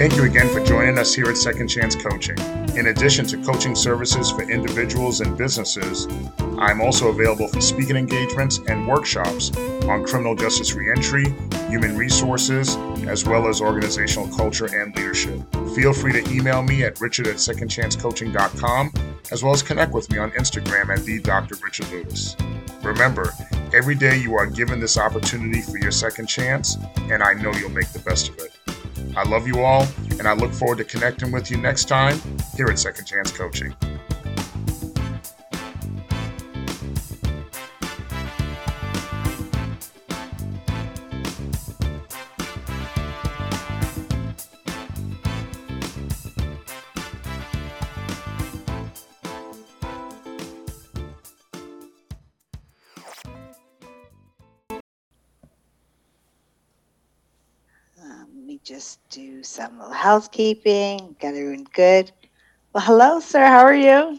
Thank you again for joining us here at Second Chance Coaching. In addition to coaching services for individuals and businesses, I'm also available for speaking engagements and workshops on criminal justice reentry, human resources, as well as organizational culture and leadership. Feel free to email me at richard at secondchancecoaching.com, as well as connect with me on Instagram at the Dr. Richard Lewis. Remember, every day you are given this opportunity for your second chance, and I know you'll make the best of it. I love you all, and I look forward to connecting with you next time here at Second Chance Coaching. Some little housekeeping. Got everyone good. Well, hello, sir. How are you?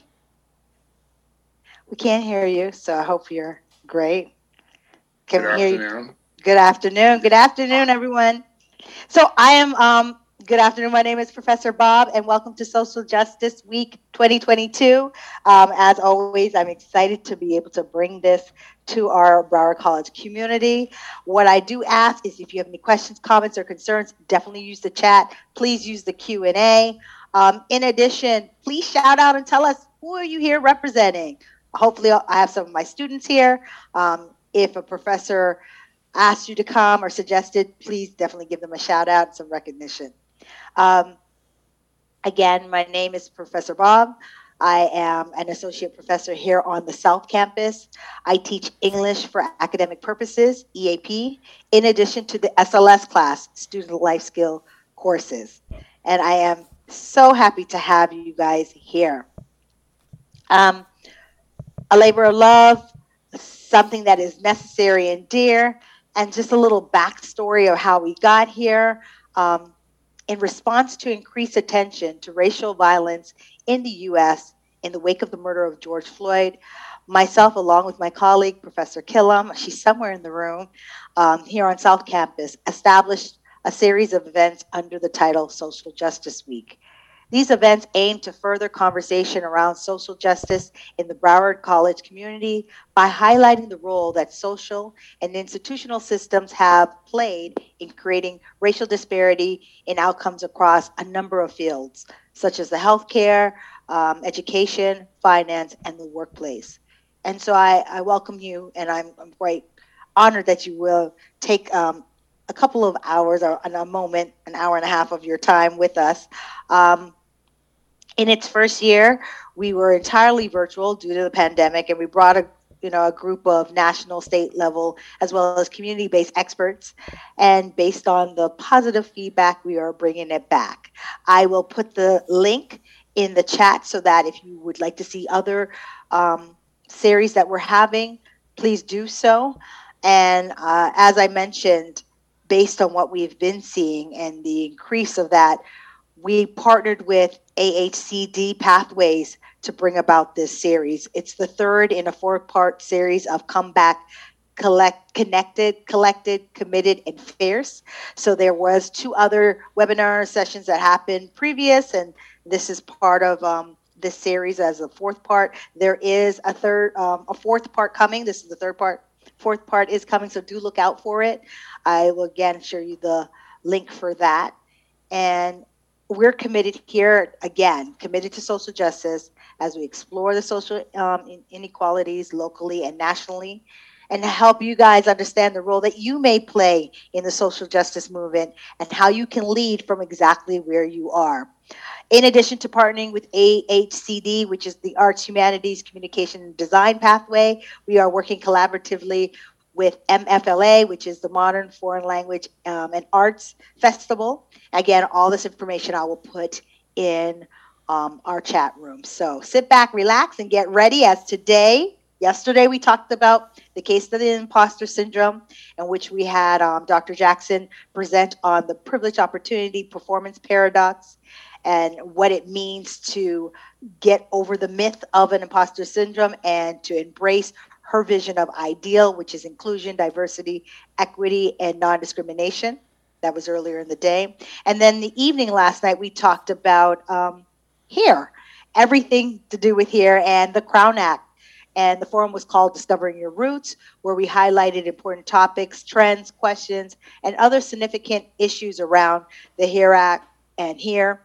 We can't hear you, so I hope you're great. Can good we hear afternoon. you? Good afternoon. Good afternoon, everyone. So I am um, Good afternoon. My name is Professor Bob, and welcome to Social Justice Week 2022. Um, as always, I'm excited to be able to bring this to our Broward College community. What I do ask is if you have any questions, comments, or concerns, definitely use the chat. Please use the Q and A. Um, in addition, please shout out and tell us who are you here representing. Hopefully, I have some of my students here. Um, if a professor asked you to come or suggested, please definitely give them a shout out, and some recognition. Um, again, my name is Professor Bob. I am an associate professor here on the South Campus. I teach English for academic purposes, EAP, in addition to the SLS class, Student Life Skill courses. And I am so happy to have you guys here. Um, a labor of love, something that is necessary and dear, and just a little backstory of how we got here. Um, in response to increased attention to racial violence in the U.S. in the wake of the murder of George Floyd, myself, along with my colleague, Professor Killam, she's somewhere in the room um, here on South Campus, established a series of events under the title Social Justice Week. These events aim to further conversation around social justice in the Broward College community by highlighting the role that social and institutional systems have played in creating racial disparity in outcomes across a number of fields, such as the healthcare, um, education, finance, and the workplace. And so I, I welcome you, and I'm, I'm quite honored that you will take um, a couple of hours or a moment, an hour and a half of your time with us. Um, in its first year, we were entirely virtual due to the pandemic, and we brought a you know a group of national, state level, as well as community-based experts. And based on the positive feedback, we are bringing it back. I will put the link in the chat so that if you would like to see other um, series that we're having, please do so. And uh, as I mentioned, based on what we've been seeing and the increase of that, we partnered with AHCD Pathways to bring about this series. It's the third in a four part series of Comeback collect connected collected committed and fierce. So there was two other webinar sessions that happened previous and this is part of um, this series as a fourth part. There is a third um, a fourth part coming. This is the third part. Fourth part is coming so do look out for it. I will again share you the link for that. And we're committed here again, committed to social justice as we explore the social um, inequalities locally and nationally, and help you guys understand the role that you may play in the social justice movement and how you can lead from exactly where you are. In addition to partnering with AHCD, which is the Arts, Humanities, Communication, and Design pathway, we are working collaboratively with MFLA, which is the Modern Foreign Language um, and Arts Festival. Again, all this information I will put in um, our chat room. So sit back, relax, and get ready as today. Yesterday, we talked about the case of the imposter syndrome, in which we had um, Dr. Jackson present on the privilege opportunity performance paradox and what it means to get over the myth of an imposter syndrome and to embrace her vision of ideal, which is inclusion, diversity, equity, and non discrimination. That was earlier in the day. And then the evening last night, we talked about um, hair, everything to do with hair and the Crown Act. And the forum was called Discovering Your Roots, where we highlighted important topics, trends, questions, and other significant issues around the HAIR Act and hair.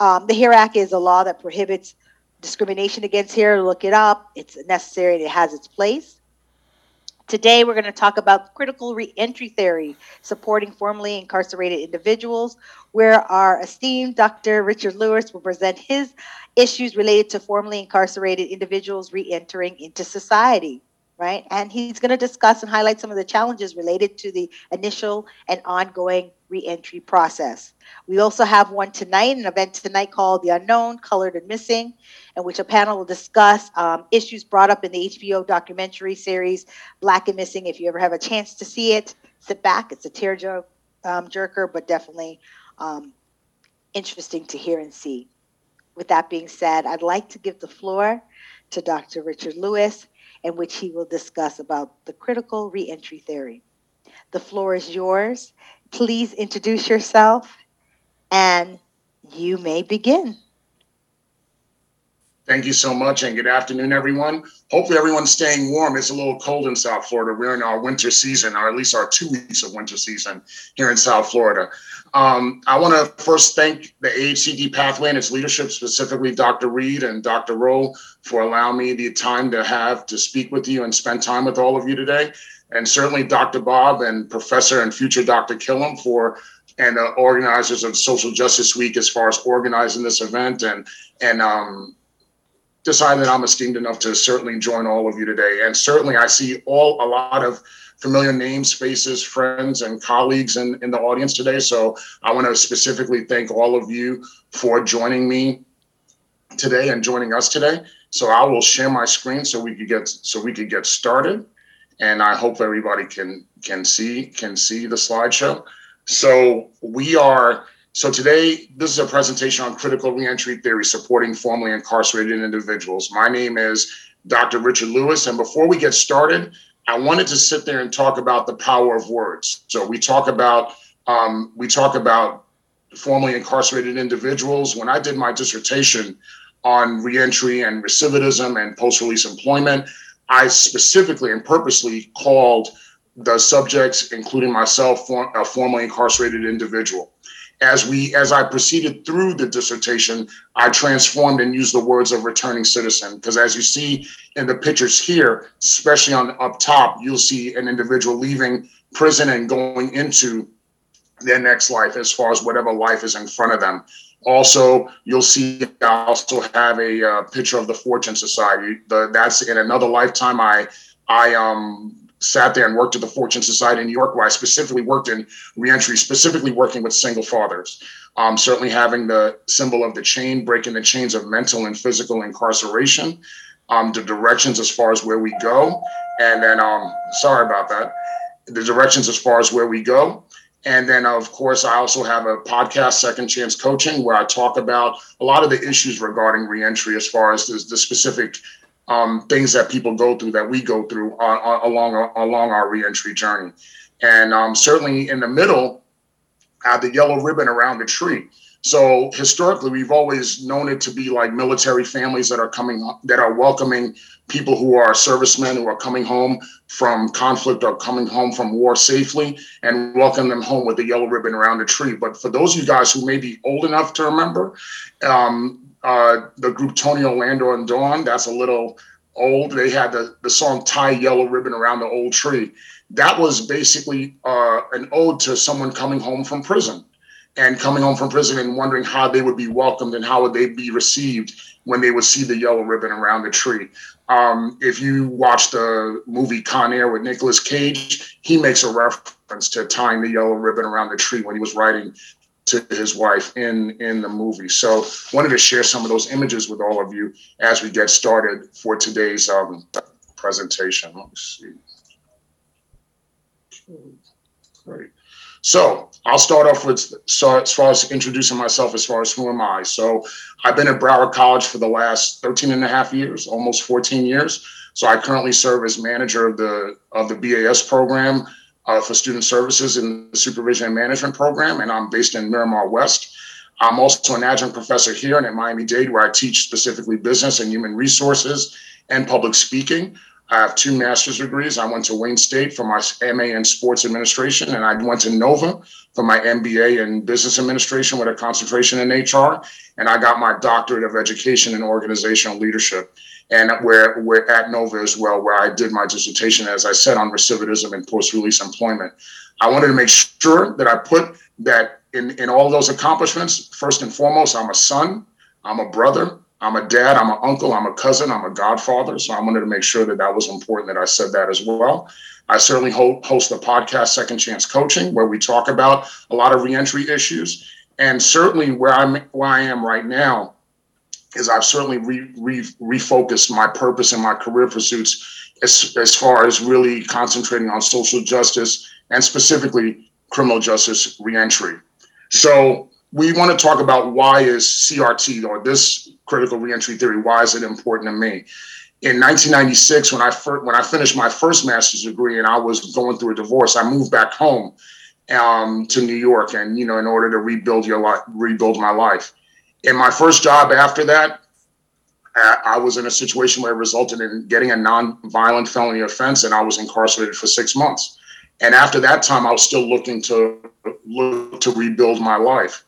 Um, the HAIR Act is a law that prohibits discrimination against here, Look it up. It's necessary it has its place. Today, we're going to talk about critical reentry theory, supporting formerly incarcerated individuals, where our esteemed Dr. Richard Lewis will present his issues related to formerly incarcerated individuals reentering into society right? And he's going to discuss and highlight some of the challenges related to the initial and ongoing reentry process. We also have one tonight, an event tonight called The Unknown, Colored and Missing, in which a panel will discuss um, issues brought up in the HBO documentary series Black and Missing. If you ever have a chance to see it, sit back. It's a tear um, jerker, but definitely um, interesting to hear and see. With that being said, I'd like to give the floor to Dr. Richard Lewis in which he will discuss about the critical reentry theory. The floor is yours. Please introduce yourself and you may begin. Thank you so much, and good afternoon, everyone. Hopefully, everyone's staying warm. It's a little cold in South Florida. We're in our winter season, or at least our two weeks of winter season here in South Florida. Um, I want to first thank the AHCD pathway and its leadership, specifically Dr. Reed and Dr. Rowe, for allowing me the time to have to speak with you and spend time with all of you today. And certainly Dr. Bob and Professor and future Dr. Killam for and the organizers of Social Justice Week as far as organizing this event and and um, decided that I'm esteemed enough to certainly join all of you today. And certainly I see all a lot of familiar names, faces, friends, and colleagues in, in the audience today. So I want to specifically thank all of you for joining me today and joining us today. So I will share my screen so we could get so we could get started. And I hope everybody can can see can see the slideshow. So we are so today, this is a presentation on critical reentry theory supporting formerly incarcerated individuals. My name is Dr. Richard Lewis, and before we get started, I wanted to sit there and talk about the power of words. So we talk about um, we talk about formerly incarcerated individuals. When I did my dissertation on reentry and recidivism and post-release employment, I specifically and purposely called the subjects, including myself, a formerly incarcerated individual as we as I proceeded through the dissertation, I transformed and used the words of returning citizen because as you see in the pictures here, especially on up top, you'll see an individual leaving prison and going into their next life as far as whatever life is in front of them. Also, you'll see I also have a uh, picture of the Fortune Society. The, that's in another lifetime. I I um sat there and worked at the Fortune Society in New York, where I specifically worked in reentry, specifically working with single fathers. Um, certainly having the symbol of the chain, breaking the chains of mental and physical incarceration, um, the directions as far as where we go. And then, um, sorry about that, the directions as far as where we go. And then, of course, I also have a podcast, Second Chance Coaching, where I talk about a lot of the issues regarding reentry as far as the, the specific um, things that people go through that we go through on, on, along along our reentry journey, and um, certainly in the middle, have the yellow ribbon around the tree. So historically, we've always known it to be like military families that are coming that are welcoming people who are servicemen who are coming home from conflict or coming home from war safely and welcome them home with the yellow ribbon around the tree. But for those of you guys who may be old enough to remember, um, uh, the group Tony Orlando and Dawn. That's a little old. They had the, the song Tie Yellow Ribbon Around the Old Tree. That was basically uh, an ode to someone coming home from prison and coming home from prison and wondering how they would be welcomed and how would they be received when they would see the yellow ribbon around the tree. Um, if you watch the movie Con Air with Nicolas Cage, he makes a reference to tying the yellow ribbon around the tree when he was writing to his wife in in the movie. So wanted to share some of those images with all of you as we get started for today's um, presentation. Let me see. Great. So I'll start off with so as far as introducing myself as far as who am I. So I've been at Broward College for the last 13 and a half years, almost 14 years. So I currently serve as manager of the of the BAS program uh, for student services in the supervision and management program, and I'm based in Miramar West. I'm also an adjunct professor here and at Miami Dade, where I teach specifically business and human resources and public speaking. I have two master's degrees. I went to Wayne State for my MA in sports administration, and I went to Nova for my MBA in business administration with a concentration in HR. And I got my doctorate of education in organizational leadership, and where we're at Nova as well, where I did my dissertation, as I said, on recidivism and post-release employment. I wanted to make sure that I put that in, in all those accomplishments. First and foremost, I'm a son, I'm a brother, I'm a dad, I'm an uncle, I'm a cousin, I'm a godfather. So I wanted to make sure that that was important that I said that as well. I certainly host the podcast Second Chance Coaching, where we talk about a lot of reentry issues. And certainly where I'm where I am right now is I've certainly re, re, refocused my purpose and my career pursuits as, as far as really concentrating on social justice and specifically criminal justice reentry. So we want to talk about why is CRT or this critical reentry theory, why is it important to me? In 1996, when I first, when I finished my first master's degree and I was going through a divorce, I moved back home um, to New York, and you know, in order to rebuild your life, rebuild my life. In my first job after that, uh, I was in a situation where it resulted in getting a non-violent felony offense, and I was incarcerated for six months. And after that time, I was still looking to look to rebuild my life.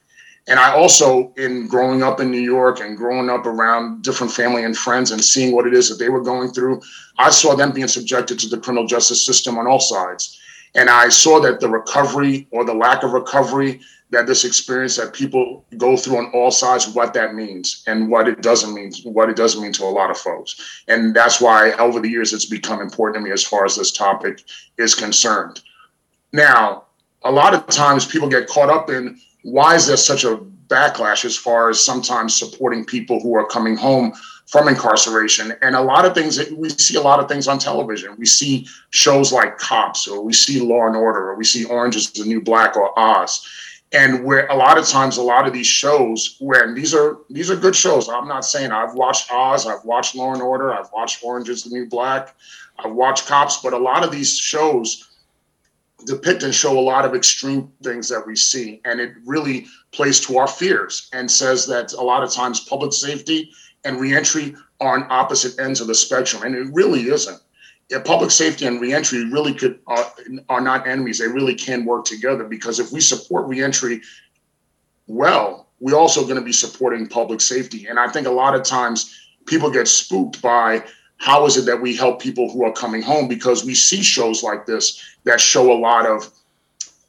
And I also, in growing up in New York and growing up around different family and friends and seeing what it is that they were going through, I saw them being subjected to the criminal justice system on all sides. And I saw that the recovery or the lack of recovery that this experience that people go through on all sides, what that means and what it doesn't mean, what it doesn't mean to a lot of folks. And that's why over the years it's become important to me as far as this topic is concerned. Now, a lot of times people get caught up in why is there such a backlash as far as sometimes supporting people who are coming home from incarceration and a lot of things that we see a lot of things on television we see shows like cops or we see law and order or we see orange is the new black or oz and where a lot of times a lot of these shows when these are these are good shows i'm not saying i've watched oz i've watched law and order i've watched orange is the new black i've watched cops but a lot of these shows depict and show a lot of extreme things that we see. And it really plays to our fears and says that a lot of times public safety and reentry are on opposite ends of the spectrum. And it really isn't. Yeah, public safety and reentry really could are, are not enemies. They really can work together because if we support reentry well, we're also going to be supporting public safety. And I think a lot of times people get spooked by how is it that we help people who are coming home because we see shows like this that show a lot of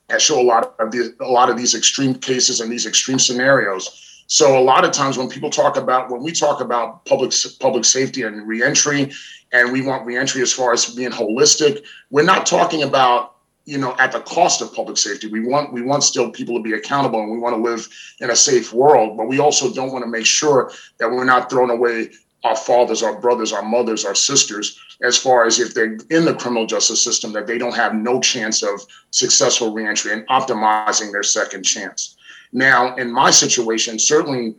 that show a lot of the, a lot of these extreme cases and these extreme scenarios so a lot of times when people talk about when we talk about public public safety and reentry and we want reentry as far as being holistic we're not talking about you know at the cost of public safety we want we want still people to be accountable and we want to live in a safe world but we also don't want to make sure that we're not throwing away our fathers, our brothers, our mothers, our sisters, as far as if they're in the criminal justice system, that they don't have no chance of successful reentry and optimizing their second chance. Now, in my situation, certainly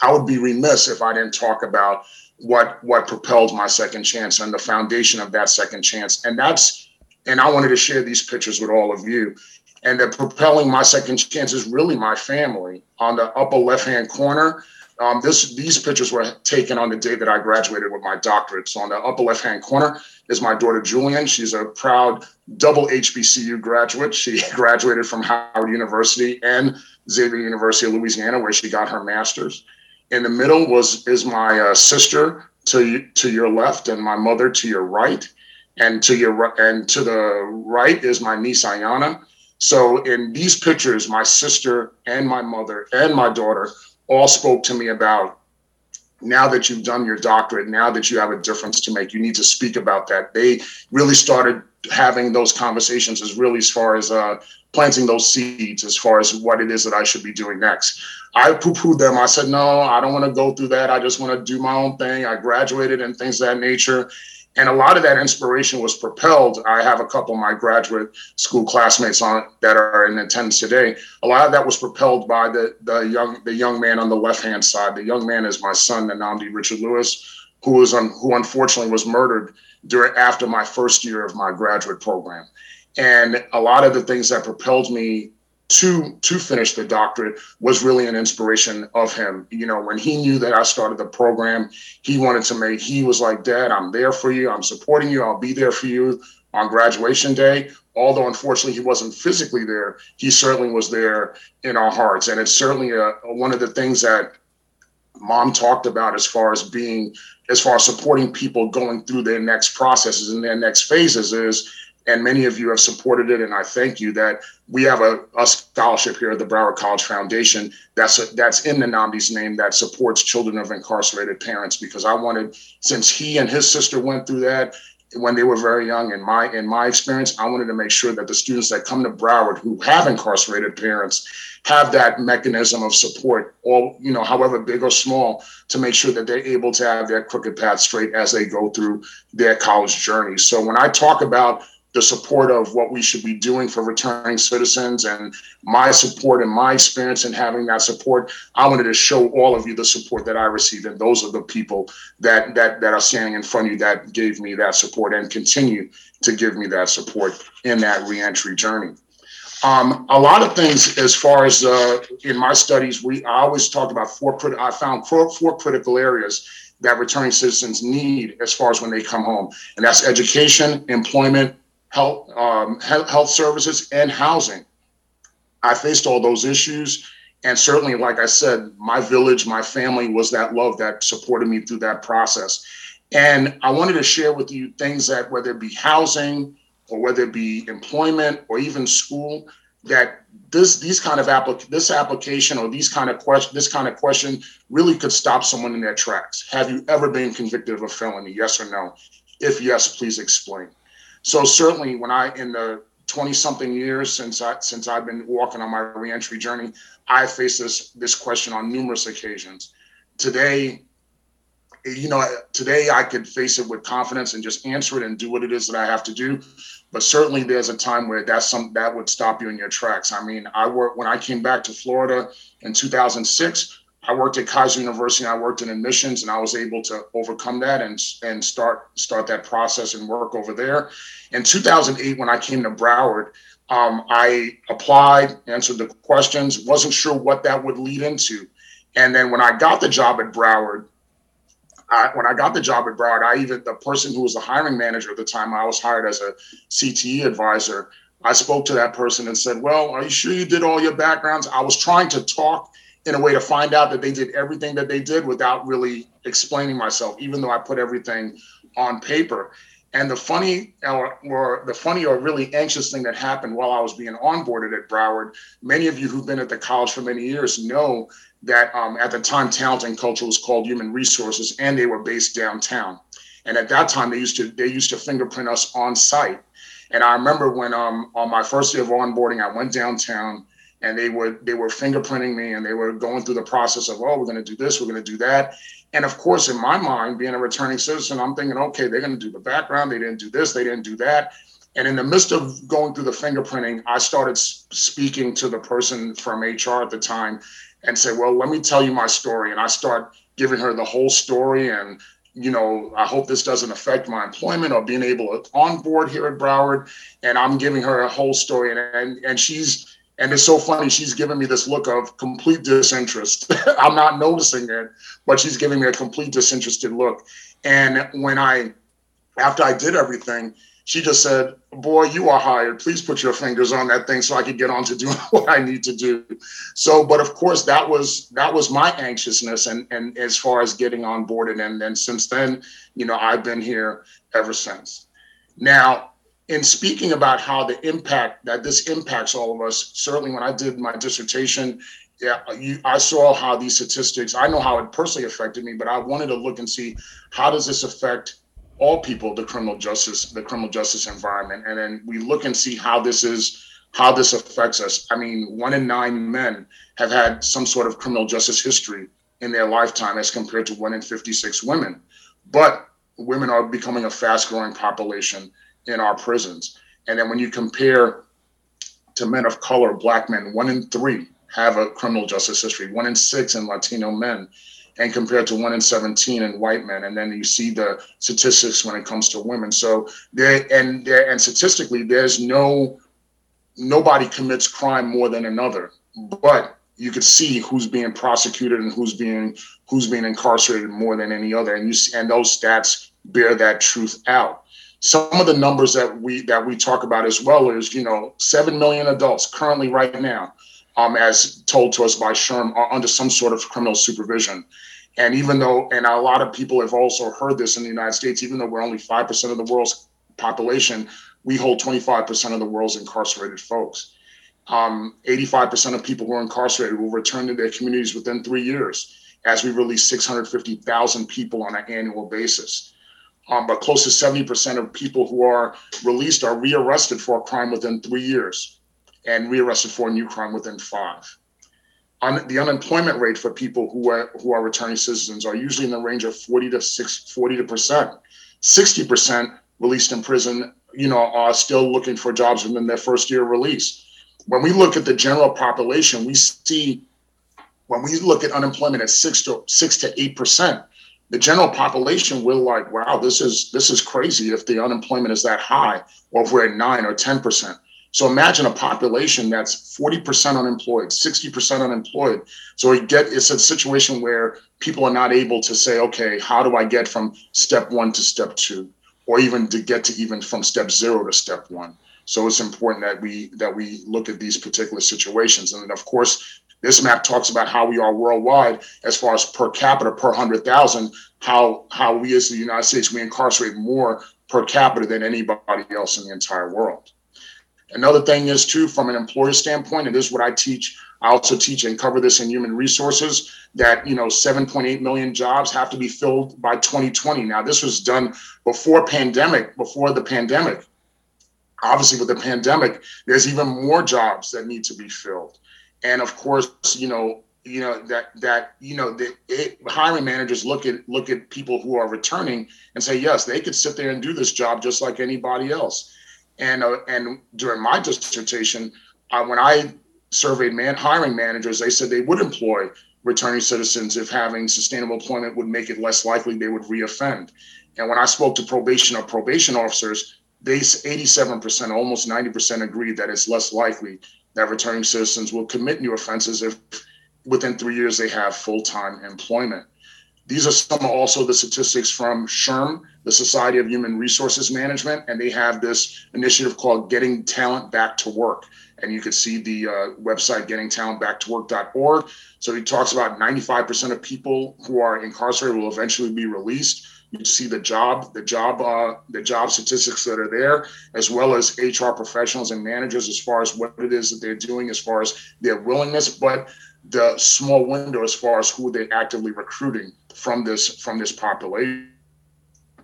I would be remiss if I didn't talk about what what propelled my second chance and the foundation of that second chance. And that's and I wanted to share these pictures with all of you. And the propelling my second chance is really my family. On the upper left-hand corner, um, this these pictures were taken on the day that I graduated with my doctorate. So on the upper left hand corner is my daughter Julian. She's a proud double HBCU graduate. She graduated from Howard University and Xavier University of Louisiana, where she got her master's. In the middle was is my uh, sister to to your left and my mother to your right, and to your and to the right is my niece Ayana. So in these pictures, my sister and my mother and my daughter all spoke to me about now that you've done your doctorate, now that you have a difference to make, you need to speak about that. They really started having those conversations as really as far as uh, planting those seeds as far as what it is that I should be doing next. I poo pooed them. I said, no, I don't want to go through that. I just want to do my own thing. I graduated and things of that nature. And a lot of that inspiration was propelled. I have a couple of my graduate school classmates on that are in attendance today. A lot of that was propelled by the the young the young man on the left hand side. The young man is my son, Nnamdi Richard Lewis, who was on who unfortunately was murdered during after my first year of my graduate program. And a lot of the things that propelled me to to finish the doctorate was really an inspiration of him. You know, when he knew that I started the program, he wanted to make. He was like, "Dad, I'm there for you. I'm supporting you. I'll be there for you on graduation day." Although unfortunately he wasn't physically there, he certainly was there in our hearts, and it's certainly a, one of the things that mom talked about as far as being as far as supporting people going through their next processes and their next phases is and many of you have supported it, and I thank you that we have a, a scholarship here at the Broward College Foundation that's a, that's in the Nnamdi's name that supports children of incarcerated parents because I wanted since he and his sister went through that when they were very young in my in my experience i wanted to make sure that the students that come to broward who have incarcerated parents have that mechanism of support all you know however big or small to make sure that they're able to have their crooked path straight as they go through their college journey. So when i talk about the support of what we should be doing for returning citizens and my support and my experience in having that support. I wanted to show all of you the support that i received and those are the people that that that are standing in front of you that gave me that support and continue to give me that support in that reentry journey. Um, a lot of things as far as uh, in my studies we I always talk about four i found four, four critical areas that returning citizens need as far as when they come home and that's education employment health, um, health services, and housing. I faced all those issues. And certainly, like I said, my village, my family was that love that supported me through that process. And I wanted to share with you things that, whether it be housing or whether it be employment or even school, that this these kind of applic- this application or these kind of question this kind of question really could stop someone in their tracks. Have you ever been convicted of a felony? Yes or no? If yes, please explain. So certainly, when I in the 20 something years since I since I've been walking on my reentry journey, I faced this this question on numerous occasions. Today, you know, today I could face it with confidence and just answer it and do what it is that I have to do. But certainly, there's a time where that's some that would stop you in your tracks. I mean, I worked when I came back to Florida in 2006. I worked at Keiser University. and I worked in admissions, and I was able to overcome that and and start start that process and work over there. In 2008, when I came to Broward, um, I applied, answered the questions, wasn't sure what that would lead into, and then when I got the job at Broward, I, when I got the job at Broward, I even the person who was the hiring manager at the time, I was hired as a CTE advisor. I spoke to that person and said, "Well, are you sure you did all your backgrounds?" I was trying to talk in a way to find out that they did everything that they did without really explaining myself, even though I put everything on paper. And the funny or, or, the funny or really anxious thing that happened while I was being onboarded at Broward, many of you who've been at the college for many years know that um, at the time talent and culture was called human resources and they were based downtown. And at that time they used to they used to fingerprint us on site. And I remember when um, on my first day of onboarding, I went downtown and they were they were fingerprinting me and they were going through the process of oh we're going to do this we're going to do that. And of course in my mind being a returning citizen i'm thinking okay they're going to do the background they didn't do this they didn't do that. And in the midst of going through the fingerprinting i started speaking to the person from hr at the time and say well let me tell you my story. And i start giving her the whole story and you know, I hope this doesn't affect my employment or being able to onboard here at Broward. And I'm giving her a whole story, and and, and she's and it's so funny. She's giving me this look of complete disinterest. I'm not noticing it, but she's giving me a complete disinterested look. And when I, after I did everything, she just said, Boy, you are hired. Please put your fingers on that thing so I can get on to doing what I need to do. So, but of course, that was that was my anxiousness and and as far as getting on board. And then since then, you know, I've been here ever since. Now, in speaking about how the impact that this impacts all of us, certainly when I did my dissertation, yeah, you, I saw how these statistics. I know how it personally affected me, but I wanted to look and see how does this affect all people, the criminal justice, the criminal justice environment, and then we look and see how this is how this affects us. I mean, one in nine men have had some sort of criminal justice history in their lifetime, as compared to one in 56 women. But women are becoming a fast growing population in our prisons. And then when you compare to men of color, black men, one in three have a criminal justice history, one in six in Latino men. and compared to one in 17 in white men. And then you see the statistics when it comes to women. So there and there and statistically, there's no nobody commits crime more than another. But you could see who's being prosecuted and who's being who's being incarcerated more than any other. And you see, and those stats bear that truth out. Some of the numbers that we that we talk about as well is, you know, seven million adults currently right now um, as told to us by SHRM, are under some sort of criminal supervision. And even though, and a lot of people have also heard this in the United States, even though we're only 5% of the world's population, we hold 25% of the world's incarcerated folks. Um, 85% of people who are incarcerated will return to their communities within three years as we release 650,000 people on an annual basis. Um, but close to 70% of people who are released are rearrested for a crime within three years and rearrested for a new crime within five. The unemployment rate for people who are who are returning citizens are usually in the range of 40 to 6, 40 to percent. 60 percent released in prison, you know, are still looking for jobs within their first year of release. When we look at the general population, we see when we look at unemployment at six to six to eight percent, the general population will like, wow, this is this is crazy if the unemployment is that high, or if we're at nine or ten percent. So imagine a population that's 40% unemployed, 60% unemployed. So we get it's a situation where people are not able to say, okay, how do I get from step one to step two, or even to get to even from step zero to step one. So it's important that we that we look at these particular situations. And then of course, this map talks about how we are worldwide as far as per capita per hundred thousand, how how we as the United States we incarcerate more per capita than anybody else in the entire world. Another thing is too, from an employer standpoint, and this is what I teach. I also teach and cover this in human resources that you know 7.8 million jobs have to be filled by 2020. Now this was done before pandemic, before the pandemic. Obviously, with the pandemic, there's even more jobs that need to be filled, and of course, you know, you know that that you know the it, hiring managers look at look at people who are returning and say yes, they could sit there and do this job just like anybody else and uh, and during my dissertation, uh, when I surveyed man hiring managers, they said they would employ returning citizens if having sustainable employment would make it less likely they would reoffend. And when I spoke to probation or probation officers, they 87%, almost 90% agreed that it's less likely that returning citizens will commit new offenses if within three years they have full-time employment. These are some also the statistics from SHRM, the Society of Human Resources Management, and they have this initiative called Getting Talent Back to Work. And you can see the uh, website gettingtalentbacktowork.org. So he talks about 95% of people who are incarcerated will eventually be released. You see the job, the job, uh, the job statistics that are there, as well as HR professionals and managers as far as what it is that they're doing, as far as their willingness. But the small window as far as who they're actively recruiting from this from this population.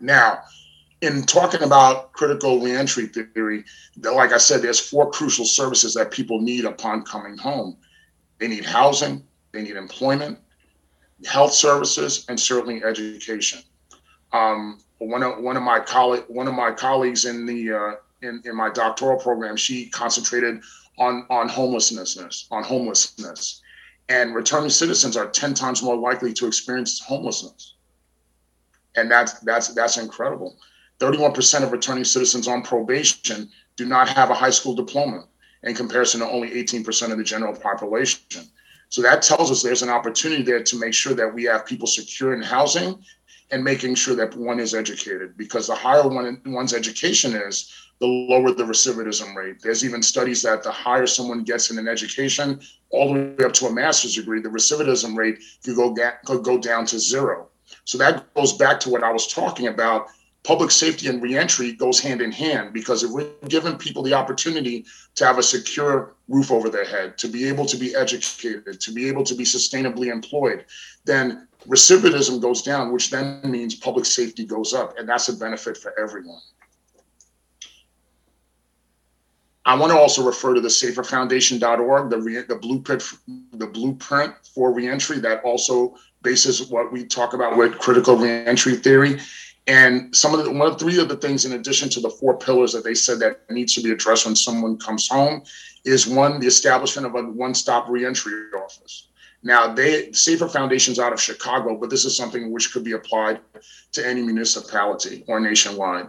Now, in talking about critical reentry theory, like I said, there's four crucial services that people need upon coming home. They need housing, they need employment, health services, and certainly education. Um, one of one of my one of my colleagues in the uh, in, in my doctoral program, she concentrated on on homelessness, on homelessness. And returning citizens are 10 times more likely to experience homelessness. And that's that's that's incredible. 31% of returning citizens on probation do not have a high school diploma in comparison to only 18% of the general population so that tells us there's an opportunity there to make sure that we have people secure in housing and making sure that one is educated because the higher one one's education is the lower the recidivism rate. There's even studies that the higher someone gets in an education, all the way up to a master's degree, the recidivism rate could go, could go down to zero. So that goes back to what I was talking about. Public safety and reentry goes hand in hand because if we're giving people the opportunity to have a secure roof over their head, to be able to be educated, to be able to be sustainably employed, then recidivism goes down, which then means public safety goes up. And that's a benefit for everyone. I want to also refer to the saferfoundation.org, the, re- the blueprint, the blueprint for reentry that also bases what we talk about with critical reentry theory. And some of the one of three of the things, in addition to the four pillars that they said that needs to be addressed when someone comes home, is one, the establishment of a one-stop reentry office. Now, they Safer Foundation's out of Chicago, but this is something which could be applied to any municipality or nationwide.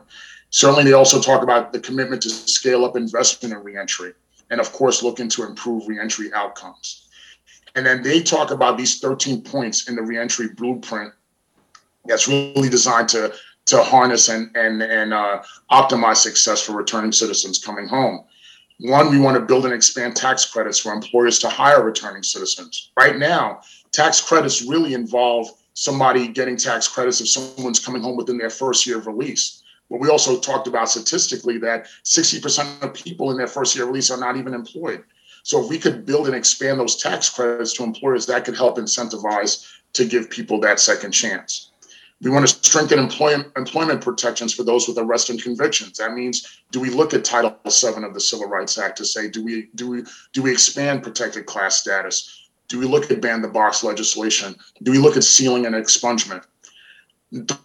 Certainly, they also talk about the commitment to scale up investment in reentry, and of course, looking to improve reentry outcomes. And then they talk about these 13 points in the reentry blueprint that's really designed to to harness and and and uh, optimize success for returning citizens coming home. One, we want to build and expand tax credits for employers to hire returning citizens. Right now, tax credits really involve somebody getting tax credits if someone's coming home within their first year of release. But we also talked about statistically that 60% of people in their first year of release are not even employed. So if we could build and expand those tax credits to employers, that could help incentivize to give people that second chance. We want to strengthen employment, employment protections for those with arrest and convictions. That means, do we look at Title VII of the Civil Rights Act to say, do we do we do we expand protected class status? Do we look at ban the box legislation? Do we look at sealing and expungement?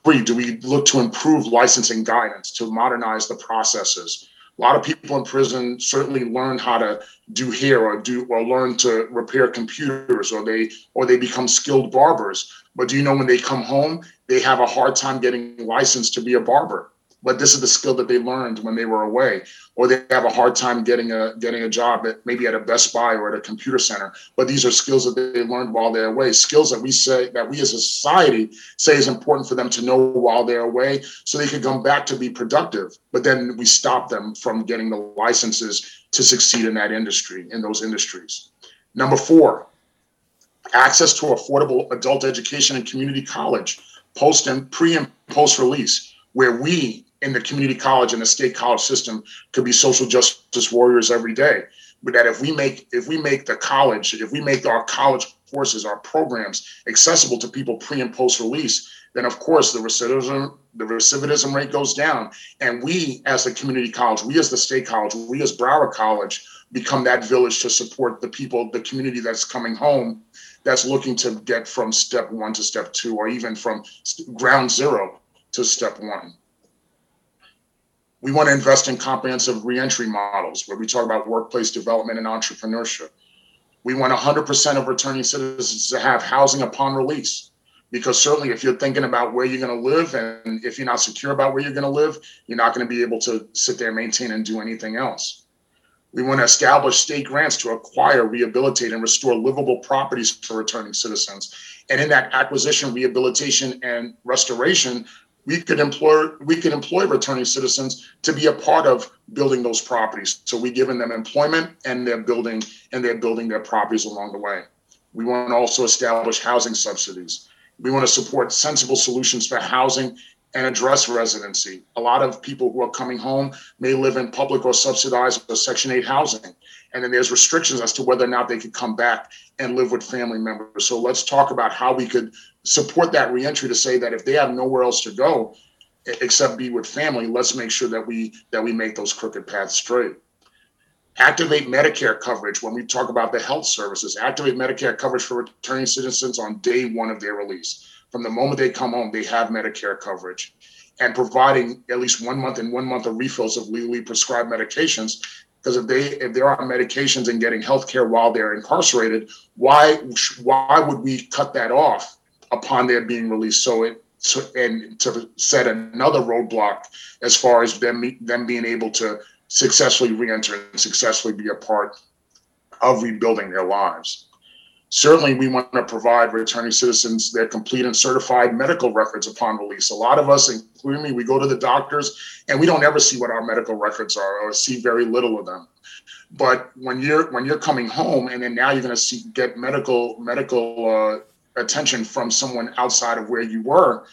Three, do we look to improve licensing guidance to modernize the processes? A lot of people in prison certainly learn how to do hair or do or learn to repair computers or they or they become skilled barbers. But do you know when they come home, they have a hard time getting licensed to be a barber? But this is the skill that they learned when they were away, or they have a hard time getting a getting a job at maybe at a Best Buy or at a computer center. But these are skills that they learned while they're away. Skills that we say that we as a society say is important for them to know while they're away, so they can come back to be productive. But then we stop them from getting the licenses to succeed in that industry in those industries. Number four, access to affordable adult education and community college, post and pre and post release, where we in the community college and the state college system could be social justice warriors every day. But that if we make if we make the college, if we make our college courses, our programs accessible to people pre and post release, then of course the recidivism the recidivism rate goes down, and we as the community college, we as the state college, we as Broward College become that village to support the people, the community that's coming home, that's looking to get from step one to step two, or even from ground zero to step one. We want to invest in comprehensive reentry models where we talk about workplace development and entrepreneurship. We want 100% of returning citizens to have housing upon release. Because certainly, if you're thinking about where you're going to live and if you're not secure about where you're going to live, you're not going to be able to sit there, maintain, and do anything else. We want to establish state grants to acquire, rehabilitate, and restore livable properties for returning citizens. And in that acquisition, rehabilitation, and restoration, we could employ we could employ returning citizens to be a part of building those properties. So we're giving them employment and they're building and they're building their properties along the way. We want to also establish housing subsidies. We want to support sensible solutions for housing and address residency. A lot of people who are coming home may live in public or subsidized or Section 8 housing. And then there's restrictions as to whether or not they could come back and live with family members. So let's talk about how we could support that reentry to say that if they have nowhere else to go except be with family, let's make sure that we that we make those crooked paths straight. Activate Medicare coverage when we talk about the health services. Activate Medicare coverage for returning citizens on day one of their release. From the moment they come home, they have Medicare coverage. And providing at least one month and one month of refills of legally prescribed medications because if they if they're on medications and getting health care while they're incarcerated why why would we cut that off upon their being released so it so, and to set another roadblock as far as them them being able to successfully reenter and successfully be a part of rebuilding their lives Certainly, we want to provide returning citizens their complete and certified medical records upon release. A lot of us, including me, we go to the doctors and we don't ever see what our medical records are or see very little of them. But when you're when you're coming home and then now you're going to see get medical medical uh, attention from someone outside of where you were,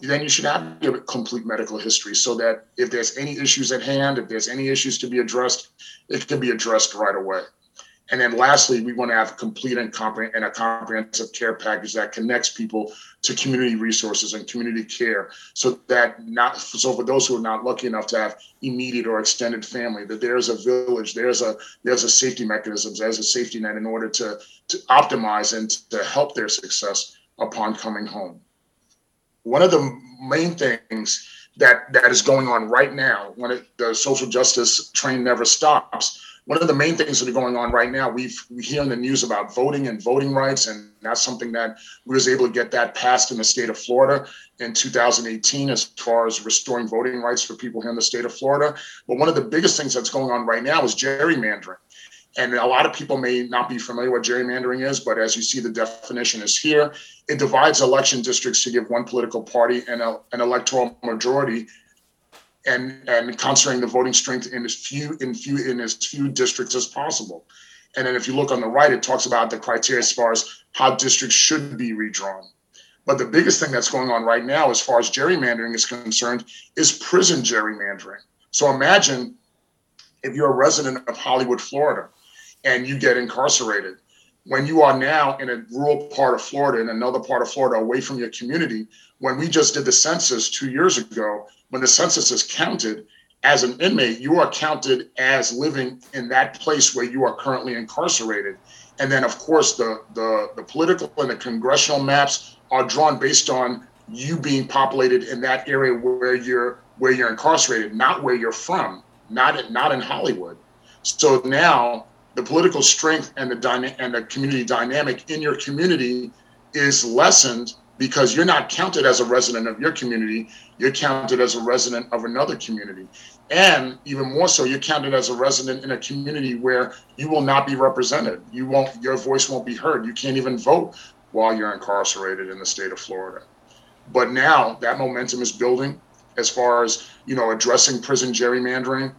then you should have a complete medical history so that if there's any issues at hand, if there's any issues to be addressed, it can be addressed right away. And then lastly, we want to have complete and, and a comprehensive care package that connects people to community resources and community care so that not so for those who are not lucky enough to have immediate or extended family, that there's a village, there's a there's a safety mechanisms, there's a safety net in order to, to optimize and to help their success upon coming home. One of the main things that that is going on right now when it, the social justice train never stops one of the main things that are going on right now, we've we hear in the news about voting and voting rights, and that's something that we was able to get that passed in the state of Florida in 2018 as far as restoring voting rights for people here in the state of Florida. But one of the biggest things that's going on right now is gerrymandering. And a lot of people may not be familiar what gerrymandering is, but as you see, the definition is here. It divides election districts to give one political party an, an electoral majority and and concentrating the voting strength in as few in few in as few districts as possible. And then if you look on the right, it talks about the criteria as far as how districts should be redrawn. But the biggest thing that's going on right now, as far as gerrymandering is concerned, is prison gerrymandering. So imagine if you're a resident of Hollywood, Florida, and you get incarcerated. When you are now in a rural part of Florida, in another part of Florida, away from your community, when we just did the census two years ago, when the census is counted as an inmate, you are counted as living in that place where you are currently incarcerated. And then, of course, the, the, the political and the congressional maps are drawn based on you being populated in that area where you're where you're incarcerated, not where you're from, not not in Hollywood. So now the political strength and the dyna- and the community dynamic in your community is lessened because you're not counted as a resident of your community you're counted as a resident of another community. And even more so you're counted as a resident in a community where you will not be represented. You won't your voice won't be heard. You can't even vote while you're incarcerated in the state of florida. But now that momentum is building as far as you know addressing prison gerrymandering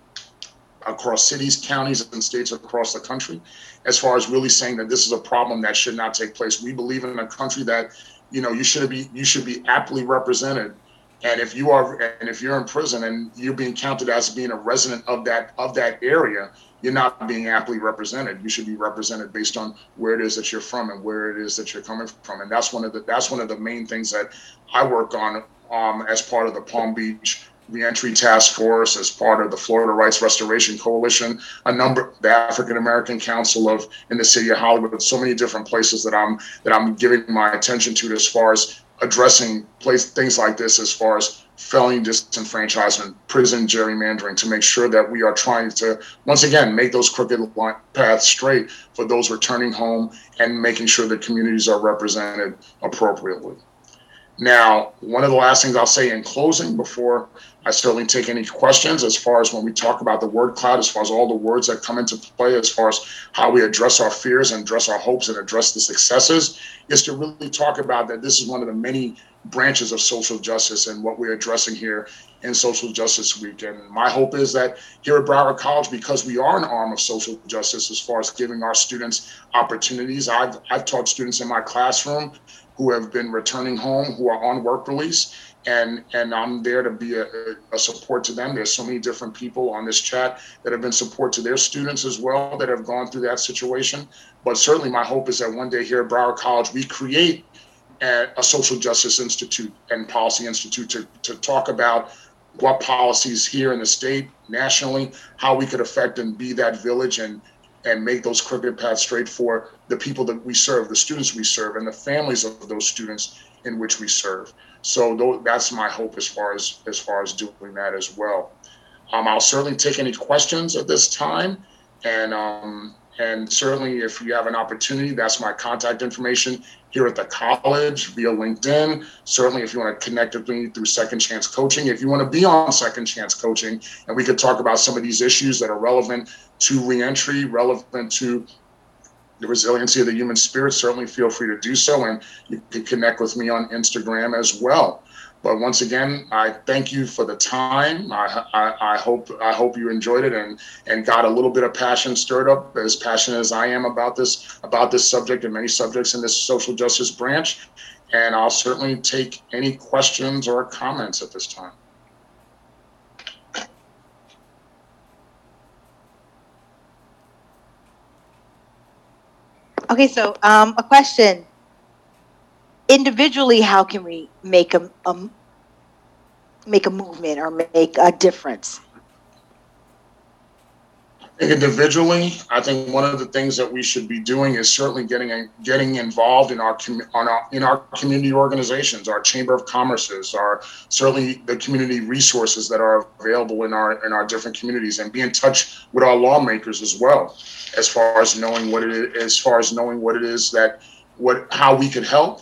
across cities counties and states across the country as far as really saying that this is a problem that should not take place. We believe in a country that you know you should be you should be aptly represented. And if you are and if you're in prison and you're being counted as being a resident of that of that area you're not being aptly represented. You should be represented based on where it is that you're from and where it is that you're coming from. And that's one of the that's one of the main things that i work on um, as part of the palm beach reentry task force as part of the florida rights restoration coalition a number the african american council of in the city of hollywood so many different places that i'm that i'm giving my attention to as far as addressing place things like this as far as felony disenfranchisement, prison gerrymandering, to make sure that we are trying to once again make those crooked paths straight for those returning home and making sure that communities are represented appropriately. Now, one of the last things I'll say in closing before I certainly take any questions as far as when we talk about the word cloud, as far as all the words that come into play, as far as how we address our fears and address our hopes and address the successes, is to really talk about that this is one of the many branches of social justice and what we're addressing here in Social Justice Week. And my hope is that here at Broward College, because we are an arm of social justice as far as giving our students opportunities, I've, I've taught students in my classroom who have been returning home, who are on work release, and and I'm there to be a, a, support to them. There's so many different people on this chat that have been support to their students as well that have gone through that situation. But certainly, my hope is that one day here at Broward College, we create a, a social justice institute and policy institute to, to talk about what policies here in the state, nationally, how we could affect and be that village and and make those crooked paths straight for the people that we serve, the students we serve, and the families of those students in which we serve. So that's my hope as far as as far as doing that as well. Um, I'll certainly take any questions at this time, and um, and certainly if you have an opportunity, that's my contact information here at the college via LinkedIn. Certainly, if you want to connect with me through Second Chance Coaching, if you want to be on Second Chance Coaching, and we could talk about some of these issues that are relevant to reentry, relevant to the resiliency of the human spirit, certainly feel free to do so. And you can connect with me on Instagram as well. But once again, I thank you for the time. I, I, I, hope I hope you enjoyed it and and got a little bit of passion stirred up, as passionate as I am about this about this subject and many subjects in this social justice branch. And I'll certainly take any questions or comments at this time. Okay, so um, a question. Individually, how can we make a, a make a movement or make a difference? individually, I think one of the things that we should be doing is certainly getting getting involved in our, on our in our community organizations, our chamber of commerces, our certainly the community resources that are available in our in our different communities, and be in touch with our lawmakers as well, as far as knowing what it is, as far as knowing what it is that what how we could help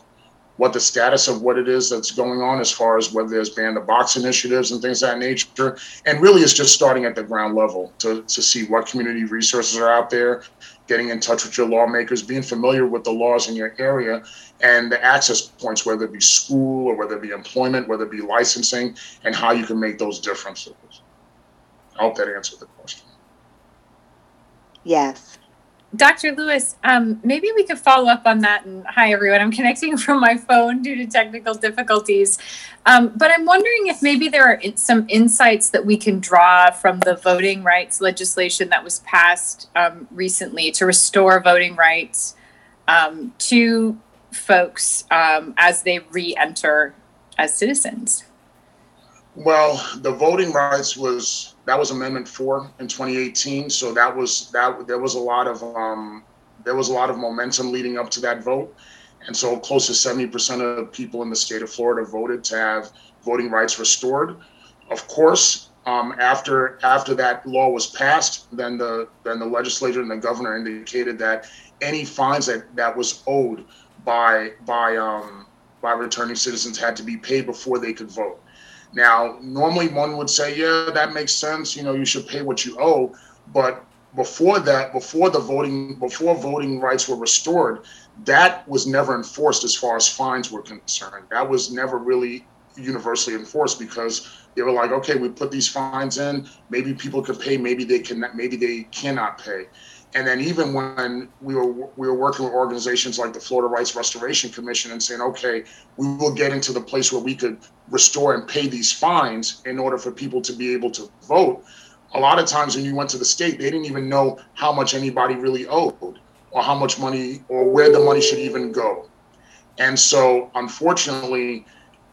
what the status of what it is that's going on as far as whether there's ban the box initiatives and things of that nature. And really it's just starting at the ground level to, to see what community resources are out there, getting in touch with your lawmakers, being familiar with the laws in your area and the access points, whether it be school or whether it be employment, whether it be licensing, and how you can make those differences. I hope that answered the question. Yes. Dr. Lewis, um, maybe we could follow up on that. And hi, everyone. I'm connecting from my phone due to technical difficulties. Um, but I'm wondering if maybe there are some insights that we can draw from the voting rights legislation that was passed um, recently to restore voting rights um, to folks um, as they re enter as citizens. Well, the voting rights was that was Amendment Four in 2018. So that was that there was a lot of um, there was a lot of momentum leading up to that vote, and so close to 70% of people in the state of Florida voted to have voting rights restored. Of course, um, after after that law was passed, then the then the legislature and the governor indicated that any fines that that was owed by by um, by returning citizens had to be paid before they could vote. Now, normally one would say, yeah, that makes sense. You know, you should pay what you owe. But before that, before the voting, before voting rights were restored, that was never enforced as far as fines were concerned. That was never really universally enforced because they were like, okay, we put these fines in. Maybe people could pay. Maybe they can. Maybe they cannot pay. And then even when we were we were working with organizations like the Florida Rights Restoration Commission and saying, okay, we will get into the place where we could restore and pay these fines in order for people to be able to vote. A lot of times when you went to the state, they didn't even know how much anybody really owed or how much money or where the money should even go. And so unfortunately,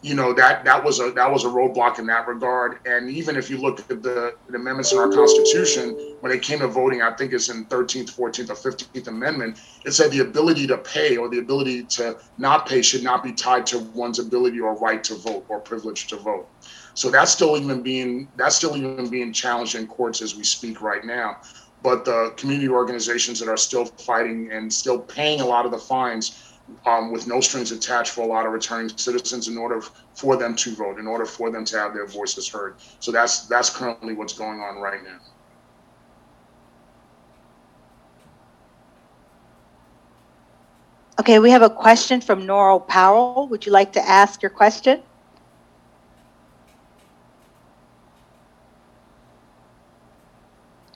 you know that that was a that was a roadblock in that regard. And even if you look at the, the, amendments in our Constitution, when it came to voting, I think it's in 13th, 14th, or 15th Amendment, it said the ability to pay or the ability to not pay should not be tied to one's ability or right to vote or privilege to vote. So that's still even being that's still even being challenged in courts as we speak right now. But the community organizations that are still fighting and still paying a lot of the fines um, with no strings attached for a lot of returning citizens in order for them to vote, in order for them to have their voices heard. So that's that's currently what's going on right now. Okay, we have a question from Nora Powell. Would you like to ask your question?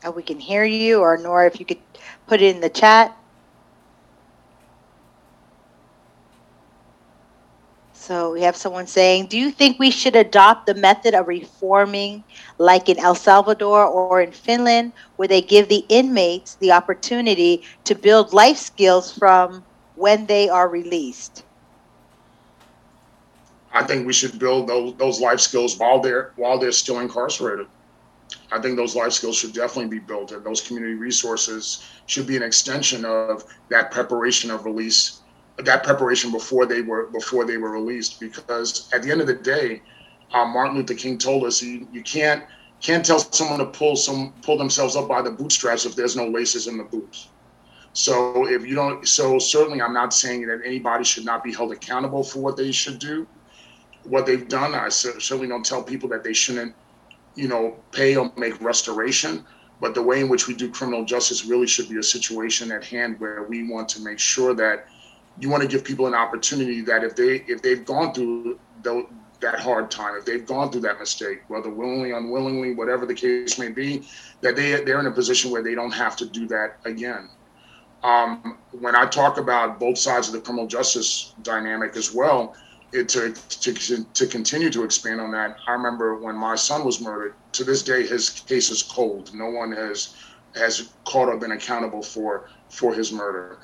Oh, we can hear you, or Nora, if you could put it in the chat. So we have someone saying, Do you think we should adopt the method of reforming like in El Salvador or in Finland, where they give the inmates the opportunity to build life skills from when they are released? I think we should build those, those life skills while they're while they're still incarcerated. I think those life skills should definitely be built, and those community resources should be an extension of that preparation of release that preparation before they were before they were released because at the end of the day um, martin luther king told us you, you can't can't tell someone to pull some pull themselves up by the bootstraps if there's no laces in the boots. So if you don't so certainly i'm not saying that anybody should not be held accountable for what they should do. What they've done i certainly don't tell people that they shouldn't you know pay or make restoration but the way in which we do criminal justice really should be a situation at hand where we want to make sure that you want to give people an opportunity that if they if they've gone through the, that hard time, if they've gone through that mistake, whether willingly, unwillingly, whatever the case may be, that they they're in a position where they don't have to do that again. Um, when I talk about both sides of the criminal justice dynamic as well, it, to, to to continue to expand on that, I remember when my son was murdered. To this day, his case is cold. No one has has caught up and accountable for for his murder.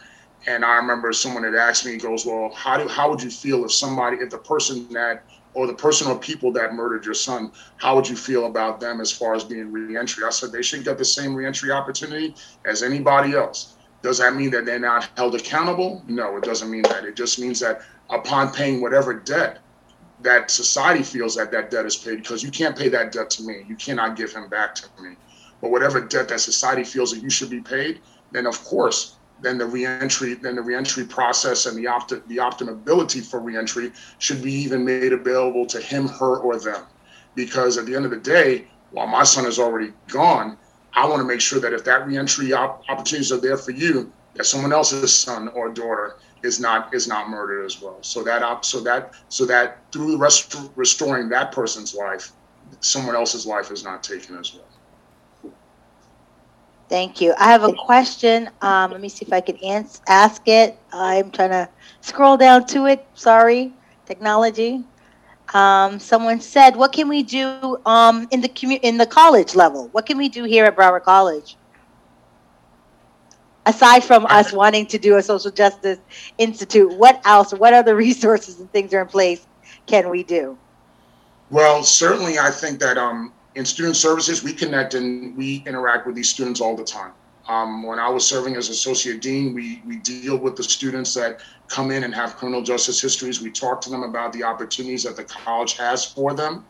And I remember someone had asked me, he goes, Well, how do how would you feel if somebody, if the person that or the person or people that murdered your son, how would you feel about them as far as being reentry? I said they should get the same reentry opportunity as anybody else. Does that mean that they're not held accountable? No, it doesn't mean that. It just means that upon paying whatever debt that society feels that that debt is paid, because you can't pay that debt to me, you cannot give him back to me. But whatever debt that society feels that you should be paid, then of course then the reentry then the reentry process and the opt the optimability for reentry should be even made available to him, her, or them. Because at the end of the day, while my son is already gone, I want to make sure that if that reentry op- opportunities are there for you, that someone else's son or daughter is not is not murdered as well. So that op- so that so that through rest- restoring that person's life, someone else's life is not taken as well. Thank you. I have a question. Um, let me see if I can ans- ask it. I'm trying to scroll down to it. Sorry, technology. Um, someone said, "What can we do um, in the commu- in the college level? What can we do here at Broward College?" Aside from us wanting to do a social justice institute, what else? What other resources and things are in place can we do? Well, certainly, I think that um, in student services, we connect and we interact with these students all the time. Um, when I was serving as associate dean, we, we deal with the students that come in and have criminal justice histories. We talk to them about the opportunities that the college has for them.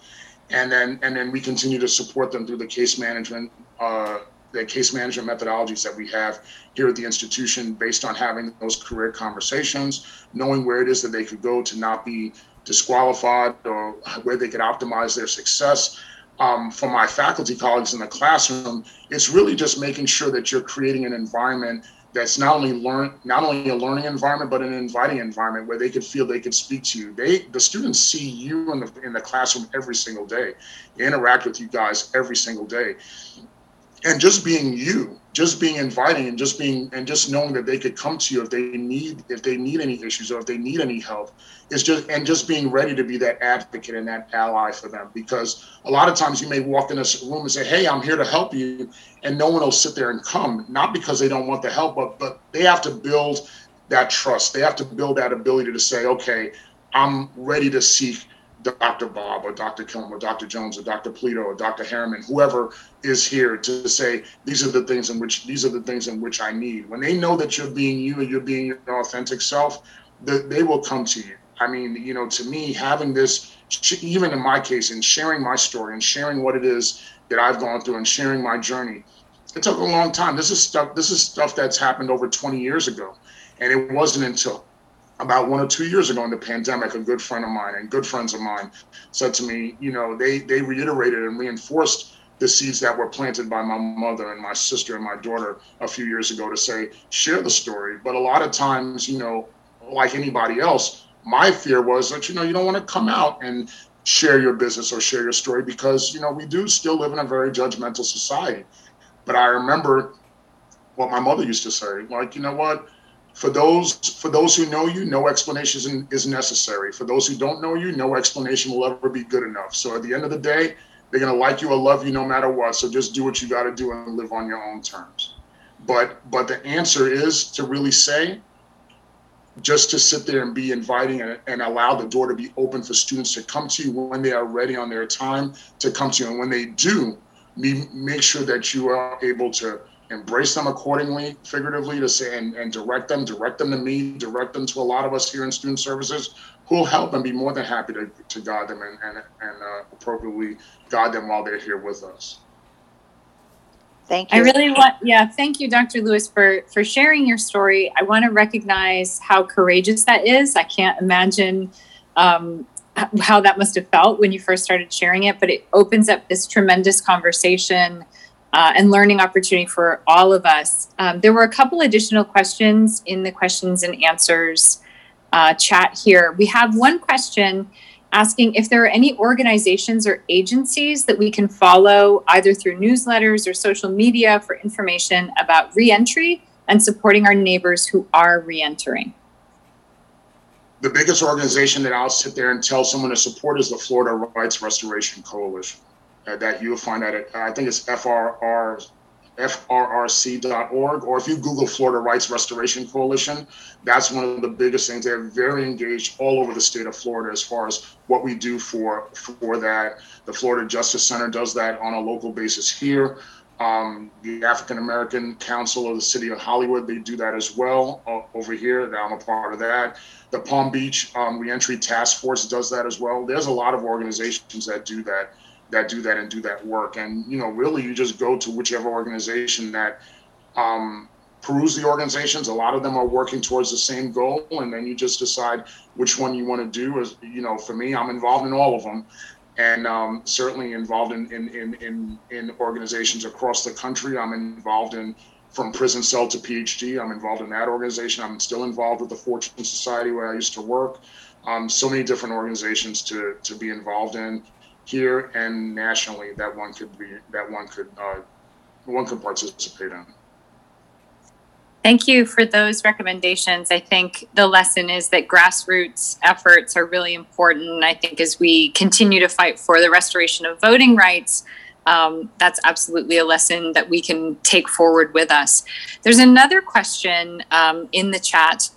And then, and then we continue to support them through the case management, uh, the case management methodologies that we have here at the institution based on having those career conversations, knowing where it is that they could go to not be disqualified or where they could optimize their success um, for my faculty colleagues in the classroom, it's really just making sure that you're creating an environment that's not only learn not only a learning environment but an inviting environment where they could feel they could speak to you. They the students see you in the in the classroom every single day they interact with you guys every single day and just being you just being inviting and just being and just knowing that they could come to you if they need if they need any issues or if they need any help is just and just being ready to be that advocate and that ally for them. Because a lot of times you may walk in this room and say hey i'm here to help you and no one will sit there and come not because they don't want the help but but they have to build that trust. They have to build that ability to say okay i'm ready to seek Dr. Bob or Dr. Kilmer or Dr. Jones or Dr. Polito or Dr. Harriman, whoever is here to say these are the things in which these are the things in which I need. When they know that you're being you and you're being your authentic self, the, they will come to you. I mean, you know, to me, having this, even in my case, and sharing my story and sharing what it is that I've gone through and sharing my journey, it took a long time. This is stuff. This is stuff that's happened over 20 years ago, and it wasn't until about one or two years ago in the pandemic, a good friend of mine and good friends of mine said to me, you know, they they reiterated and reinforced the seeds that were planted by my mother and my sister and my daughter a few years ago to say share the story. But a lot of times, you know, like anybody else, my fear was that you know you don't want to come out and share your business or share your story because you know we do still live in a very judgmental society. But I remember what my mother used to say, like, you know what? For those for those who know you, no explanation is necessary. For those who don't know you, no explanation will ever be good enough. So at the end of the day, they're gonna like you or love you no matter what. So just do what you got to do and live on your own terms. But but the answer is to really say, just to sit there and be inviting and, and allow the door to be open for students to come to you when they are ready on their time to come to you. And when they do, make sure that you are able to embrace them accordingly, figuratively, to say and, and direct them, direct them to me, direct them to a lot of us here in student services who will help and be more than happy to, to guide them and, and, and uh, appropriately guide them while they're here with us. Thank you. I really want, yeah, thank you, Dr. Lewis, for for sharing your story. I want to recognize how courageous that is. I can't imagine um, how that must have felt when you first started sharing it, but it opens up this tremendous conversation uh, and learning opportunity for all of us. Um, there were a couple additional questions in the questions and answers uh, chat here. We have one question asking if there are any organizations or agencies that we can follow either through newsletters or social media for information about reentry and supporting our neighbors who are reentering. The biggest organization that I'll sit there and tell someone to support is the Florida Rights Restoration Coalition uh, that you'll find at it. I think it's FRR, frrc.org, or if you Google Florida Rights Restoration Coalition, that's one of the biggest things. They're very engaged all over the state of Florida as far as what we do for for that. The Florida Justice Center does that on a local basis here. Um, the African American Council of the City of Hollywood, they do that as well uh, over here. I'm a part of that. The Palm Beach um, Reentry Task Force does that as well. There's a lot of organizations that do that that do that and do that work. And you know, really, you just go to whichever organization that um, peruse the organizations. A lot of them are working towards the same goal, and then you just decide which one you want to do. As you know, for me, I'm involved in all of them, and um, certainly involved in, in in in in organizations across the country. I'm involved in from prison cell to PhD. I'm involved in that organization. I'm still involved with the Fortune Society where I used to work. Um, so many different organizations to to be involved in here and nationally that one could be that one could uh, one could participate in. Thank you for those recommendations. I think the lesson is that grassroots efforts are really important. I think as we continue to fight for the restoration of voting rights, um, that's absolutely a lesson that we can take forward with us. There's another question um, in the chat.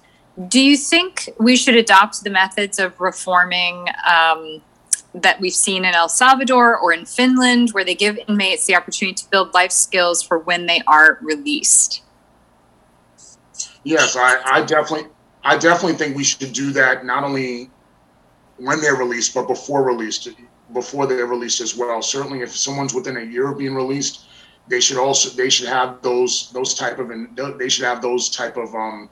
Do you think we should adopt the methods of reforming um, that we've seen in El Salvador or in Finland, where they give inmates the opportunity to build life skills for when they are released. Yes, I, I definitely, I definitely think we should do that not only when they're released, but before released, before they're released as well. Certainly, if someone's within a year of being released, they should also they should have those those type of and they should have those type of um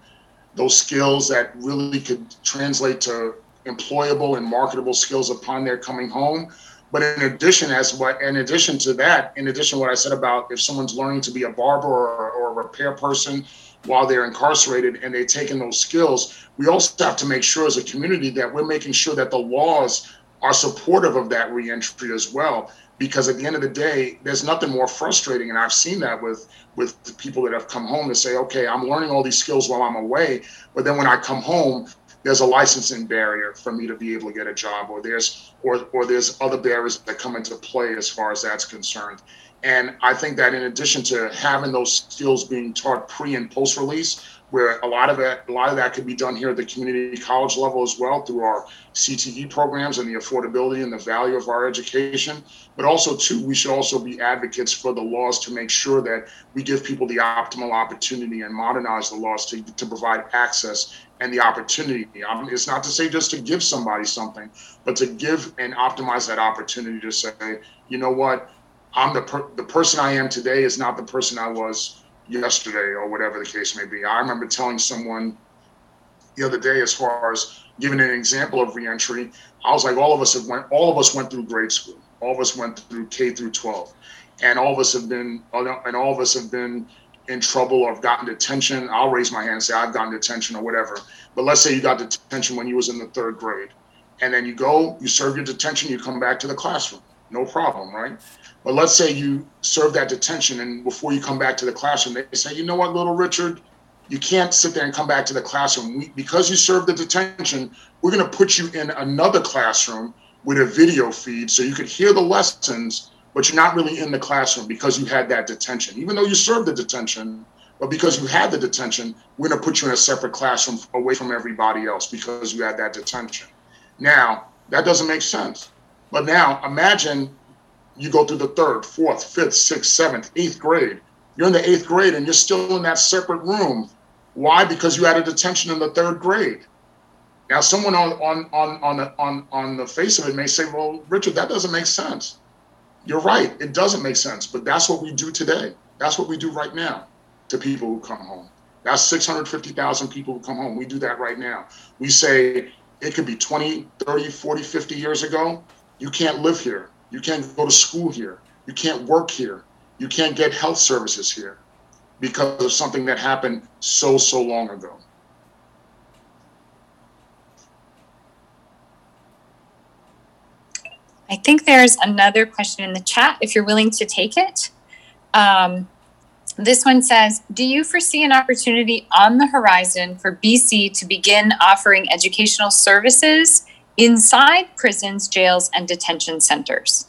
those skills that really could translate to employable and marketable skills upon their coming home. But in addition, as what in addition to that, in addition to what I said about if someone's learning to be a barber or, or a repair person while they're incarcerated and they're taking those skills, we also have to make sure as a community that we're making sure that the laws are supportive of that reentry as well. Because at the end of the day, there's nothing more frustrating, and I've seen that with with people that have come home to say, okay, I'm learning all these skills while I'm away, but then when I come home, there's a licensing barrier for me to be able to get a job or there's or or there's other barriers that come into play as far as that's concerned and i think that in addition to having those skills being taught pre and post release where a lot of that a lot of that could be done here at the community college level as well through our CTE programs and the affordability and the value of our education. But also too, we should also be advocates for the laws to make sure that we give people the optimal opportunity and modernize the laws to, to provide access and the opportunity. Um, it's not to say just to give somebody something, but to give and optimize that opportunity to say, you know what, I'm the per- the person I am today is not the person I was yesterday or whatever the case may be. I remember telling someone the other day, as far as giving an example of reentry, I was like, all of us have went, all of us went through grade school. All of us went through K through 12, and all of us have been, and all of us have been in trouble or have gotten detention. I'll raise my hand and say I've gotten detention or whatever. But let's say you got detention when you was in the third grade, and then you go, you serve your detention, you come back to the classroom, no problem, right? But let's say you serve that detention and before you come back to the classroom, they say, you know what, little Richard, you can't sit there and come back to the classroom. We, because you served the detention, we're going to put you in another classroom with a video feed so you could hear the lessons, but you're not really in the classroom because you had that detention. Even though you served the detention, but because you had the detention, we're going to put you in a separate classroom away from everybody else because you had that detention. Now, that doesn't make sense. But now imagine you go through the third, fourth, fifth, sixth, seventh, eighth grade. You're in the eighth grade and you're still in that separate room. Why? Because you had a detention in the third grade. Now, someone on on on on the, on on the face of it may say, "Well, Richard, that doesn't make sense." You're right; it doesn't make sense. But that's what we do today. That's what we do right now to people who come home. That's 650,000 people who come home. We do that right now. We say it could be 20, 30, 40, 50 years ago. You can't live here. You can't go to school here. You can't work here. You can't get health services here because of something that happened so, so long ago. I think there's another question in the chat if you're willing to take it. Um, this one says Do you foresee an opportunity on the horizon for BC to begin offering educational services inside prisons, jails, and detention centers?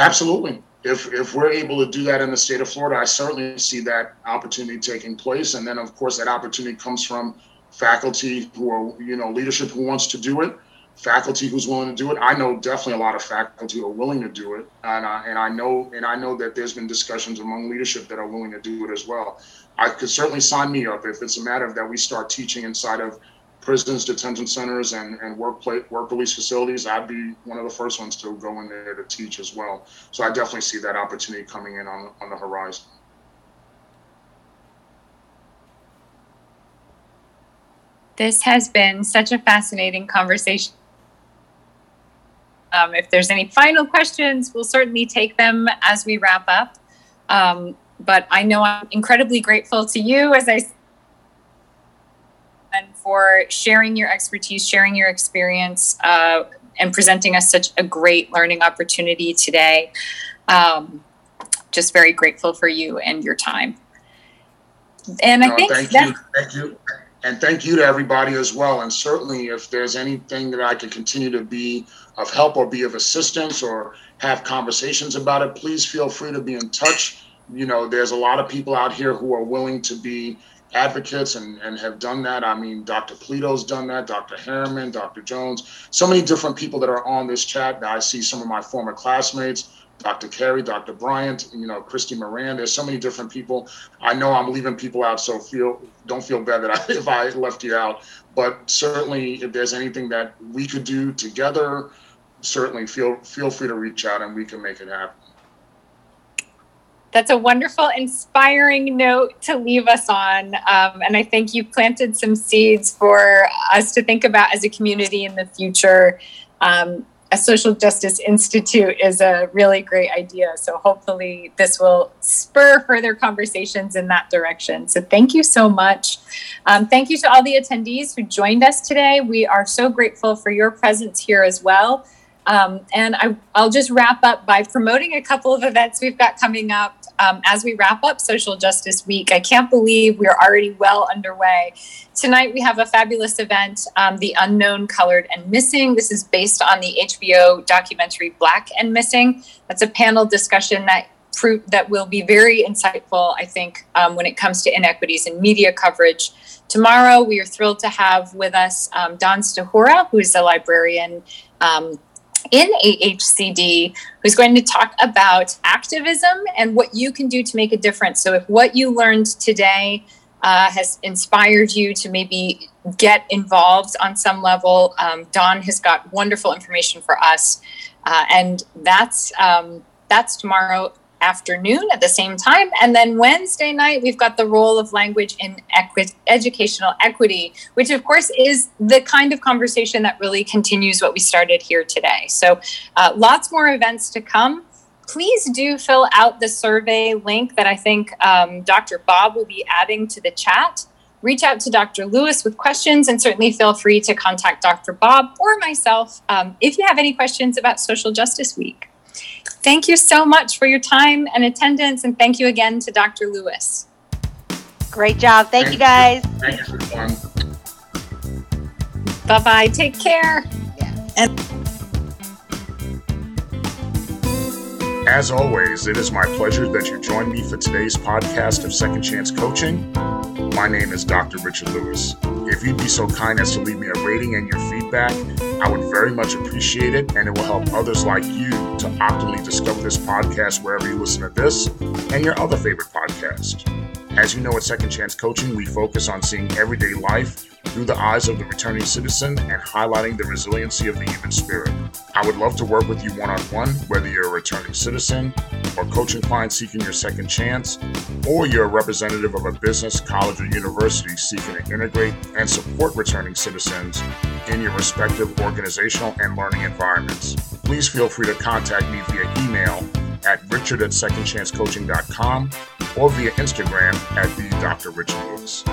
Absolutely. if if we're able to do that in the state of Florida, I certainly see that opportunity taking place. And then, of course, that opportunity comes from faculty who are, you know, leadership who wants to do it, faculty who's willing to do it. I know definitely a lot of faculty are willing to do it, and I, and I know and I know that there's been discussions among leadership that are willing to do it as well. I could certainly sign me up if it's a matter of that we start teaching inside of prisons, detention centers, and, and work, play, work release facilities, I'd be one of the first ones to go in there to teach as well. So I definitely see that opportunity coming in on, on the horizon. This has been such a fascinating conversation. Um, if there's any final questions, we'll certainly take them as we wrap up. Um, but I know I'm incredibly grateful to you as I and for sharing your expertise, sharing your experience, uh, and presenting us such a great learning opportunity today. Um, just very grateful for you and your time. And I think thank you, thank you, and thank you to everybody as well. And certainly, if there's anything that I can continue to be of help or be of assistance or have conversations about it, please feel free to be in touch. You know, there's a lot of people out here who are willing to be advocates and, and have done that. I mean, Dr. Polito's done that, Dr. Harriman, Dr. Jones, so many different people that are on this chat. I see some of my former classmates, Dr. Carey, Dr. Bryant, you know, Christy Moran. There's so many different people. I know I'm leaving people out, so feel don't feel bad that I, if I left you out. But certainly, if there's anything that we could do together, certainly feel feel free to reach out and we can make it happen. That's a wonderful, inspiring note to leave us on. Um, and I think you planted some seeds for us to think about as a community in the future. Um, a social justice institute is a really great idea. So hopefully, this will spur further conversations in that direction. So, thank you so much. Um, thank you to all the attendees who joined us today. We are so grateful for your presence here as well. Um, and I, will just wrap up by promoting a couple of events we've got coming up um, as we wrap up Social Justice Week. I can't believe we're already well underway. Tonight we have a fabulous event, um, The Unknown, Colored, and Missing. This is based on the HBO documentary Black and Missing. That's a panel discussion that that will be very insightful, I think, um, when it comes to inequities in media coverage. Tomorrow, we are thrilled to have with us um, Don Stahura, who is a librarian um, in AHCD who's going to talk about activism and what you can do to make a difference. So, if what you learned today uh, has inspired you to maybe get involved on some level, um, Don has got wonderful information for us, uh, and that's um, that's tomorrow afternoon at the same time. And then Wednesday night, we've got the role of language in equi- educational equity, which of course is the kind of conversation that really continues what we started here today. So uh, lots more events to come. Please do fill out the survey link that I think um, Dr. Bob will be adding to the chat. Reach out to Dr. Lewis with questions and certainly feel free to contact Dr. Bob or myself um, if you have any questions about Social Justice Week. Thank you so much for your time and attendance, and thank you again to Dr. Lewis. Great job. Thank, thank you, guys. Thank you for fun. Bye bye. Take care. Yeah. And- As always, it is my pleasure that you join me for today's podcast of Second Chance Coaching. My name is Dr. Richard Lewis. If you'd be so kind as to leave me a rating and your feedback, I would very much appreciate it, and it will help others like you to optimally discover this podcast wherever you listen to this and your other favorite podcast. As you know, at Second Chance Coaching, we focus on seeing everyday life through the eyes of the returning citizen and highlighting the resiliency of the human spirit. I would love to work with you one on one, whether you're a returning citizen or coaching clients seeking your second chance, or you're a representative of a business, college, or university seeking to integrate and support returning citizens in your respective organizational and learning environments. Please feel free to contact me via email at richard at secondchancecoaching.com or via Instagram at the Dr. Richard Lewis.